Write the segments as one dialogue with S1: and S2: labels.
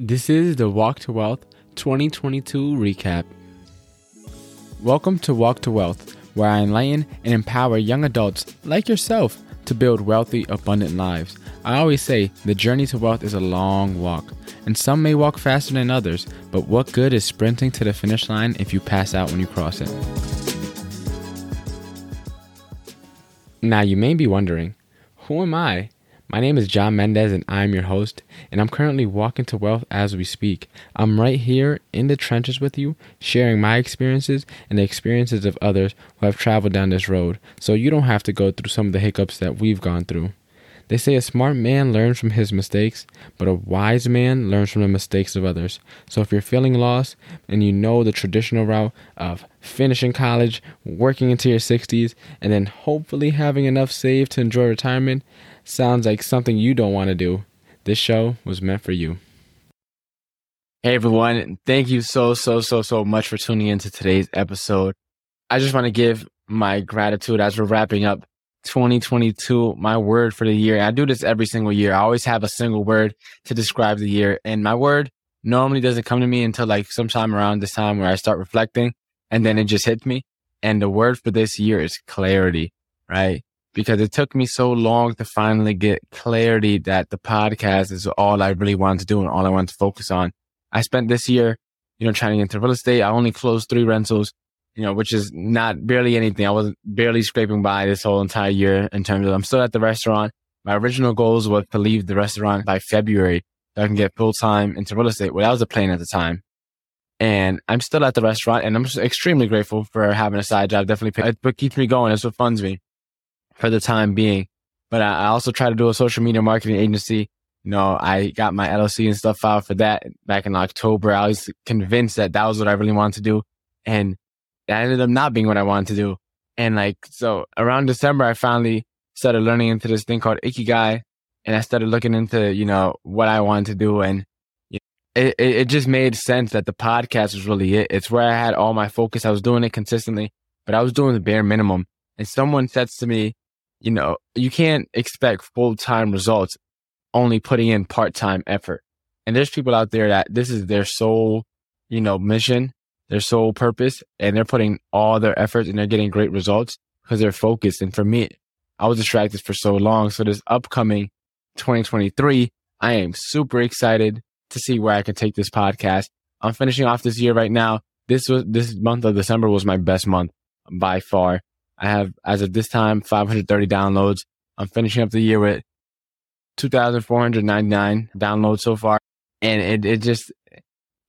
S1: This is the Walk to Wealth 2022 recap. Welcome to Walk to Wealth, where I enlighten and empower young adults like yourself to build wealthy, abundant lives. I always say the journey to wealth is a long walk, and some may walk faster than others, but what good is sprinting to the finish line if you pass out when you cross it? Now, you may be wondering, who am I? My name is John Mendez and I'm your host, and I'm currently walking to wealth as we speak. I'm right here in the trenches with you, sharing my experiences and the experiences of others who have traveled down this road, so you don't have to go through some of the hiccups that we've gone through. They say a smart man learns from his mistakes, but a wise man learns from the mistakes of others. So if you're feeling lost and you know the traditional route of finishing college, working into your 60s, and then hopefully having enough saved to enjoy retirement, sounds like something you don't want to do. This show was meant for you. Hey everyone, thank you so, so, so, so much for tuning into today's episode. I just want to give my gratitude as we're wrapping up 2022, my word for the year. I do this every single year. I always have a single word to describe the year. And my word normally doesn't come to me until like sometime around this time where I start reflecting and then it just hits me. And the word for this year is clarity, right? Because it took me so long to finally get clarity that the podcast is all I really wanted to do and all I wanted to focus on. I spent this year, you know, trying into real estate. I only closed three rentals you know, which is not barely anything. I was barely scraping by this whole entire year in terms of I'm still at the restaurant. My original goals was to leave the restaurant by February so I can get full time into real estate. Well, that was the plan at the time. And I'm still at the restaurant and I'm extremely grateful for having a side job. Definitely, it's what keeps me going. It's what funds me for the time being. But I also try to do a social media marketing agency. You know, I got my LLC and stuff filed for that back in October. I was convinced that that was what I really wanted to do. And that ended up not being what I wanted to do. And like, so around December, I finally started learning into this thing called Ikigai. And I started looking into, you know, what I wanted to do. And you know, it, it, it just made sense that the podcast was really it. It's where I had all my focus. I was doing it consistently, but I was doing the bare minimum. And someone says to me, you know, you can't expect full time results only putting in part time effort. And there's people out there that this is their sole, you know, mission their sole purpose and they're putting all their efforts and they're getting great results because they're focused. And for me, I was distracted for so long. So this upcoming 2023, I am super excited to see where I can take this podcast. I'm finishing off this year right now. This was, this month of December was my best month by far. I have, as of this time, 530 downloads. I'm finishing up the year with 2,499 downloads so far. And it, it just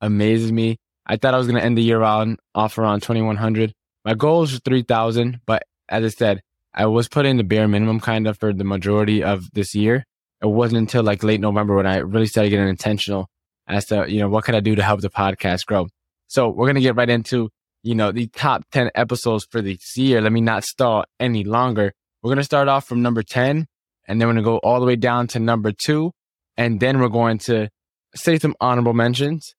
S1: amazes me I thought I was going to end the year on off around 2100. My goal is 3000, but as I said, I was putting the bare minimum kind of for the majority of this year. It wasn't until like late November when I really started getting intentional as to, you know, what could I do to help the podcast grow? So we're going to get right into, you know, the top 10 episodes for this year. Let me not stall any longer. We're going to start off from number 10 and then we're going to go all the way down to number two. And then we're going to say some honorable mentions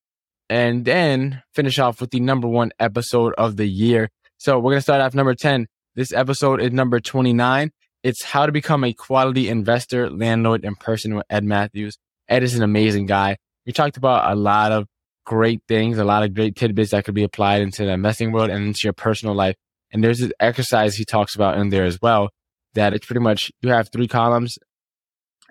S1: and then finish off with the number one episode of the year. So we're going to start off number 10. This episode is number 29. It's how to become a quality investor, landlord, and person with Ed Matthews. Ed is an amazing guy. We talked about a lot of great things, a lot of great tidbits that could be applied into the investing world and into your personal life. And there's this exercise he talks about in there as well that it's pretty much you have three columns.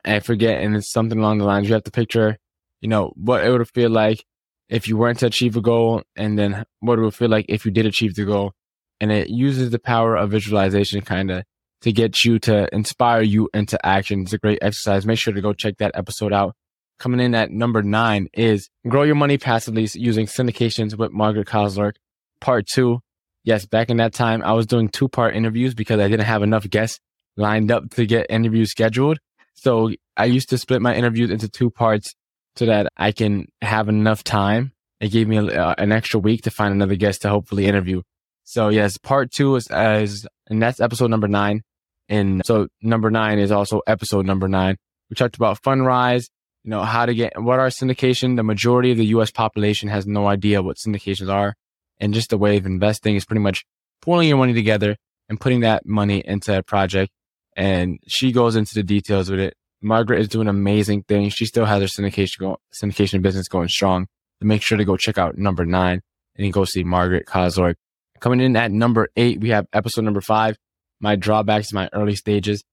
S1: I forget, and it's something along the lines you have to picture, you know, what it would feel like if you weren't to achieve a goal and then what it would feel like if you did achieve the goal. And it uses the power of visualization kind of to get you to inspire you into action. It's a great exercise. Make sure to go check that episode out. Coming in at number nine is grow your money passively using syndications with Margaret Kozlark. Part two. Yes, back in that time, I was doing two part interviews because I didn't have enough guests lined up to get interviews scheduled. So I used to split my interviews into two parts so that I can have enough time. It gave me a, uh, an extra week to find another guest to hopefully interview. So yes, part two is as, and that's episode number nine. And so number nine is also episode number nine. We talked about Fundrise, you know, how to get, what are syndication? The majority of the US population has no idea what syndications are. And just the way of investing is pretty much pulling your money together and putting that money into a project. And she goes into the details with it Margaret is doing amazing things. She still has her syndication go, syndication business going strong. Make sure to go check out number nine and you go see Margaret Kozlark. Coming in at number eight, we have episode number five, my drawbacks, my early stages.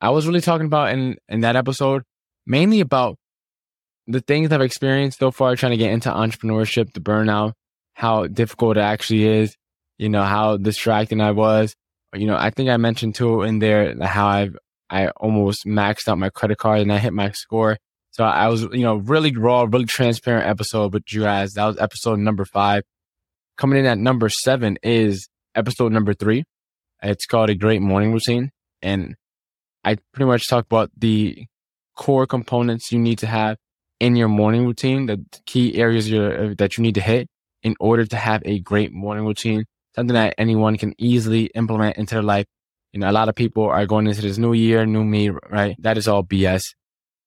S1: I was really talking about in, in that episode, mainly about the things I've experienced so far trying to get into entrepreneurship, the burnout, how difficult it actually is, you know, how distracting I was. You know, I think I mentioned too in there how I've, I almost maxed out my credit card and I hit my score. So I was, you know, really raw, really transparent episode with you guys. That was episode number five. Coming in at number seven is episode number three. It's called a great morning routine. And I pretty much talk about the core components you need to have in your morning routine, the key areas uh, that you need to hit in order to have a great morning routine, something that anyone can easily implement into their life. You a lot of people are going into this new year, new me, right? That is all BS.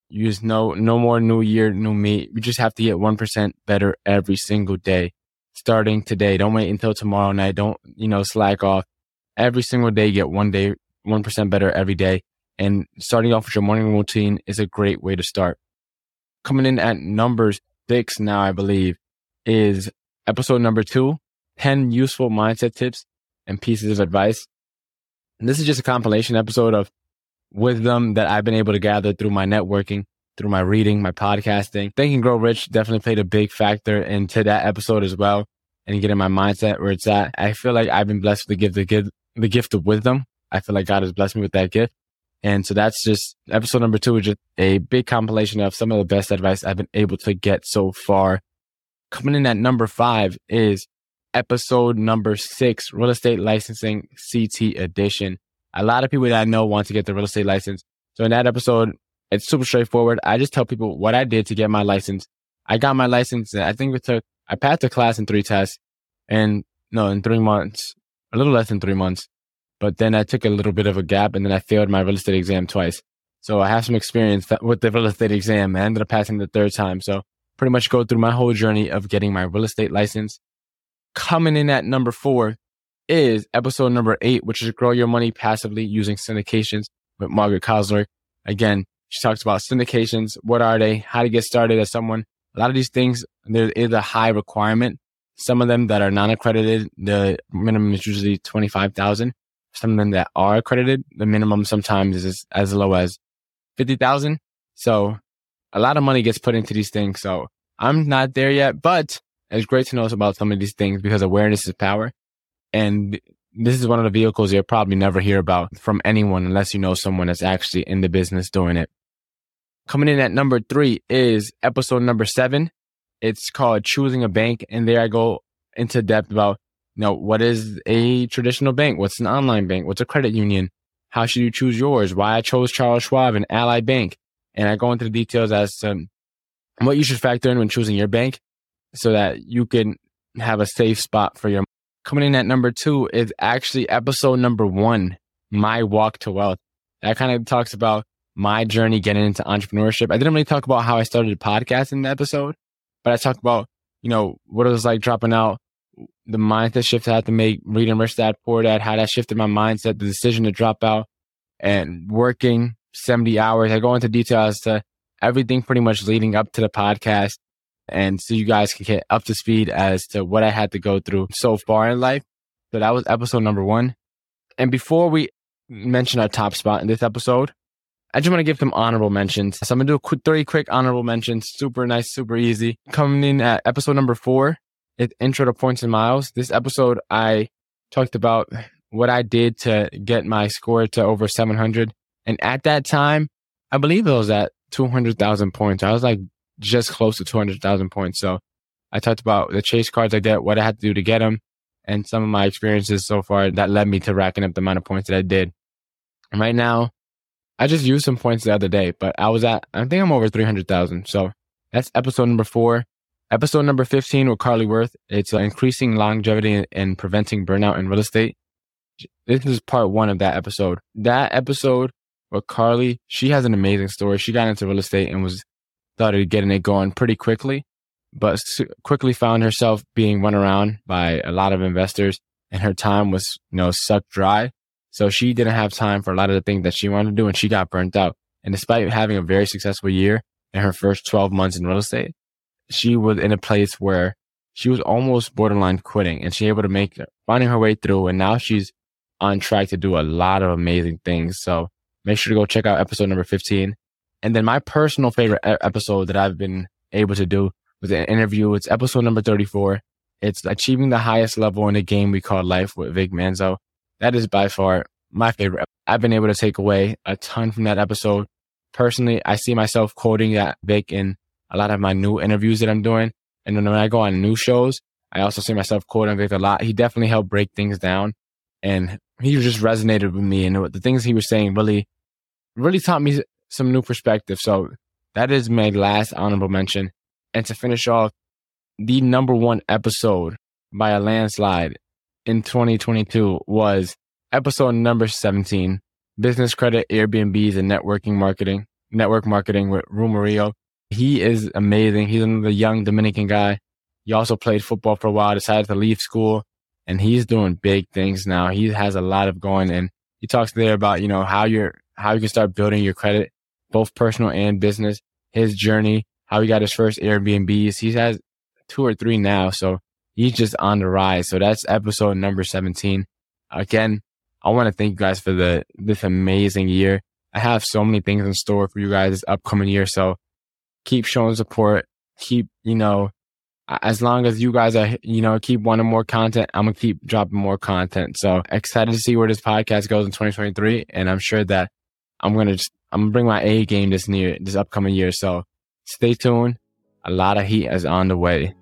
S1: Use no, no more new year, new me. We just have to get 1% better every single day, starting today. Don't wait until tomorrow night. Don't, you know, slack off. Every single day, get one day, 1% better every day. And starting off with your morning routine is a great way to start coming in at numbers six now, I believe, is episode number two 10 useful mindset tips and pieces of advice. And this is just a compilation episode of wisdom that I've been able to gather through my networking, through my reading, my podcasting. Think and Grow Rich definitely played a big factor into that episode as well and getting my mindset where it's at. I feel like I've been blessed with the gift, the gift, the gift of wisdom. I feel like God has blessed me with that gift. And so that's just episode number two is just a big compilation of some of the best advice I've been able to get so far. Coming in at number five is episode number six, real estate licensing CT edition. A lot of people that I know want to get the real estate license. So in that episode, it's super straightforward. I just tell people what I did to get my license. I got my license. I think it took, I passed the class in three tests and no, in three months, a little less than three months. But then I took a little bit of a gap and then I failed my real estate exam twice. So I have some experience with the real estate exam. I ended up passing the third time. So pretty much go through my whole journey of getting my real estate license. Coming in at number four is episode number eight, which is grow your money passively using syndications with Margaret Kozlark. Again, she talks about syndications. What are they? How to get started as someone. A lot of these things, there is a high requirement. Some of them that are non-accredited, the minimum is usually 25,000 some of them that are accredited, the minimum sometimes is as low as 50,000. So a lot of money gets put into these things. So I'm not there yet, but it's great to know about some of these things because awareness is power. And this is one of the vehicles you'll probably never hear about from anyone unless you know someone that's actually in the business doing it. Coming in at number three is episode number seven. It's called choosing a bank. And there I go into depth about know, what is a traditional bank? What's an online bank? What's a credit union? How should you choose yours? Why I chose Charles Schwab and Ally Bank. And I go into the details as to what you should factor in when choosing your bank so that you can have a safe spot for your coming in at number two is actually episode number one, my walk to wealth. That kind of talks about my journey getting into entrepreneurship. I didn't really talk about how I started a podcast in the episode, but I talked about, you know, what it was like dropping out the mindset shift I had to make, reading Rich Dad Poor Dad, how that shifted my mindset, the decision to drop out and working 70 hours. I go into detail as to everything pretty much leading up to the podcast. And so you guys can get up to speed as to what I had to go through so far in life. So that was episode number one. And before we mention our top spot in this episode, I just want to give some honorable mentions. So I'm to do quick, three quick honorable mentions. Super nice, super easy. Coming in at episode number four, it, intro to points and miles. This episode, I talked about what I did to get my score to over 700. And at that time, I believe it was at 200,000 points. I was like just close to 200,000 points. So I talked about the chase cards I get, what I had to do to get them, and some of my experiences so far that led me to racking up the amount of points that I did. And right now, I just used some points the other day, but I was at, I think I'm over 300,000. So that's episode number four. Episode number 15 with Carly Worth. It's uh, increasing longevity and preventing burnout in real estate. This is part one of that episode. That episode with Carly, she has an amazing story. She got into real estate and was started getting it going pretty quickly, but quickly found herself being run around by a lot of investors and her time was, you know, sucked dry. So she didn't have time for a lot of the things that she wanted to do and she got burnt out. And despite having a very successful year in her first 12 months in real estate, she was in a place where she was almost borderline quitting and she able to make finding her way through. And now she's on track to do a lot of amazing things. So make sure to go check out episode number 15. And then my personal favorite episode that I've been able to do was an interview. It's episode number 34. It's achieving the highest level in a game we call life with Vic Manzo. That is by far my favorite. I've been able to take away a ton from that episode. Personally, I see myself quoting that Vic in a lot of my new interviews that I'm doing. And then when I go on new shows, I also see myself quoting Vic a lot. He definitely helped break things down and he just resonated with me. And the things he was saying really, really taught me some new perspective. So that is my last honorable mention. And to finish off, the number one episode by a landslide in 2022 was episode number 17, Business Credit, Airbnbs, and Networking Marketing, Network Marketing with Rumario. He is amazing. He's another young Dominican guy. He also played football for a while, decided to leave school, and he's doing big things now. He has a lot of going and he talks there about, you know, how you're, how you can start building your credit, both personal and business, his journey, how he got his first Airbnbs. He has two or three now. So he's just on the rise. So that's episode number 17. Again, I want to thank you guys for the, this amazing year. I have so many things in store for you guys this upcoming year. So keep showing support. Keep, you know, as long as you guys are, you know, keep wanting more content, I'm going to keep dropping more content. So excited to see where this podcast goes in 2023. And I'm sure that I'm going to just, I'm to bring my A game this near, this upcoming year. So stay tuned. A lot of heat is on the way.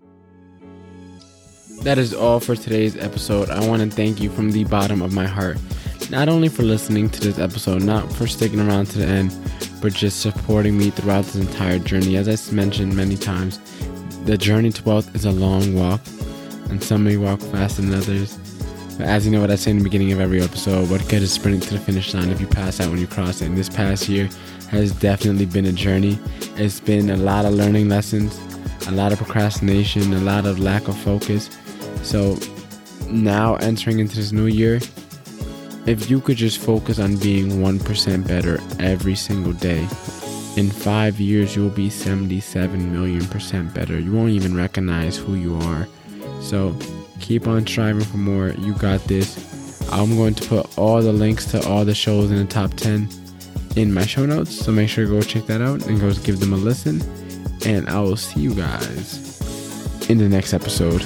S1: That is all for today's episode. I want to thank you from the bottom of my heart, not only for listening to this episode, not for sticking around to the end, but just supporting me throughout this entire journey. As I mentioned many times, the journey to wealth is a long walk, and some may walk faster than others. As you know what I say in the beginning of every episode, what good is sprinting to the finish line if you pass out when you cross it? And this past year has definitely been a journey. It's been a lot of learning lessons, a lot of procrastination, a lot of lack of focus. So now entering into this new year, if you could just focus on being 1% better every single day, in five years you'll be 77 million percent better. You won't even recognize who you are. So keep on striving for more. You got this. I'm going to put all the links to all the shows in the top 10 in my show notes. So make sure to go check that out and go give them a listen. And I will see you guys in the next episode.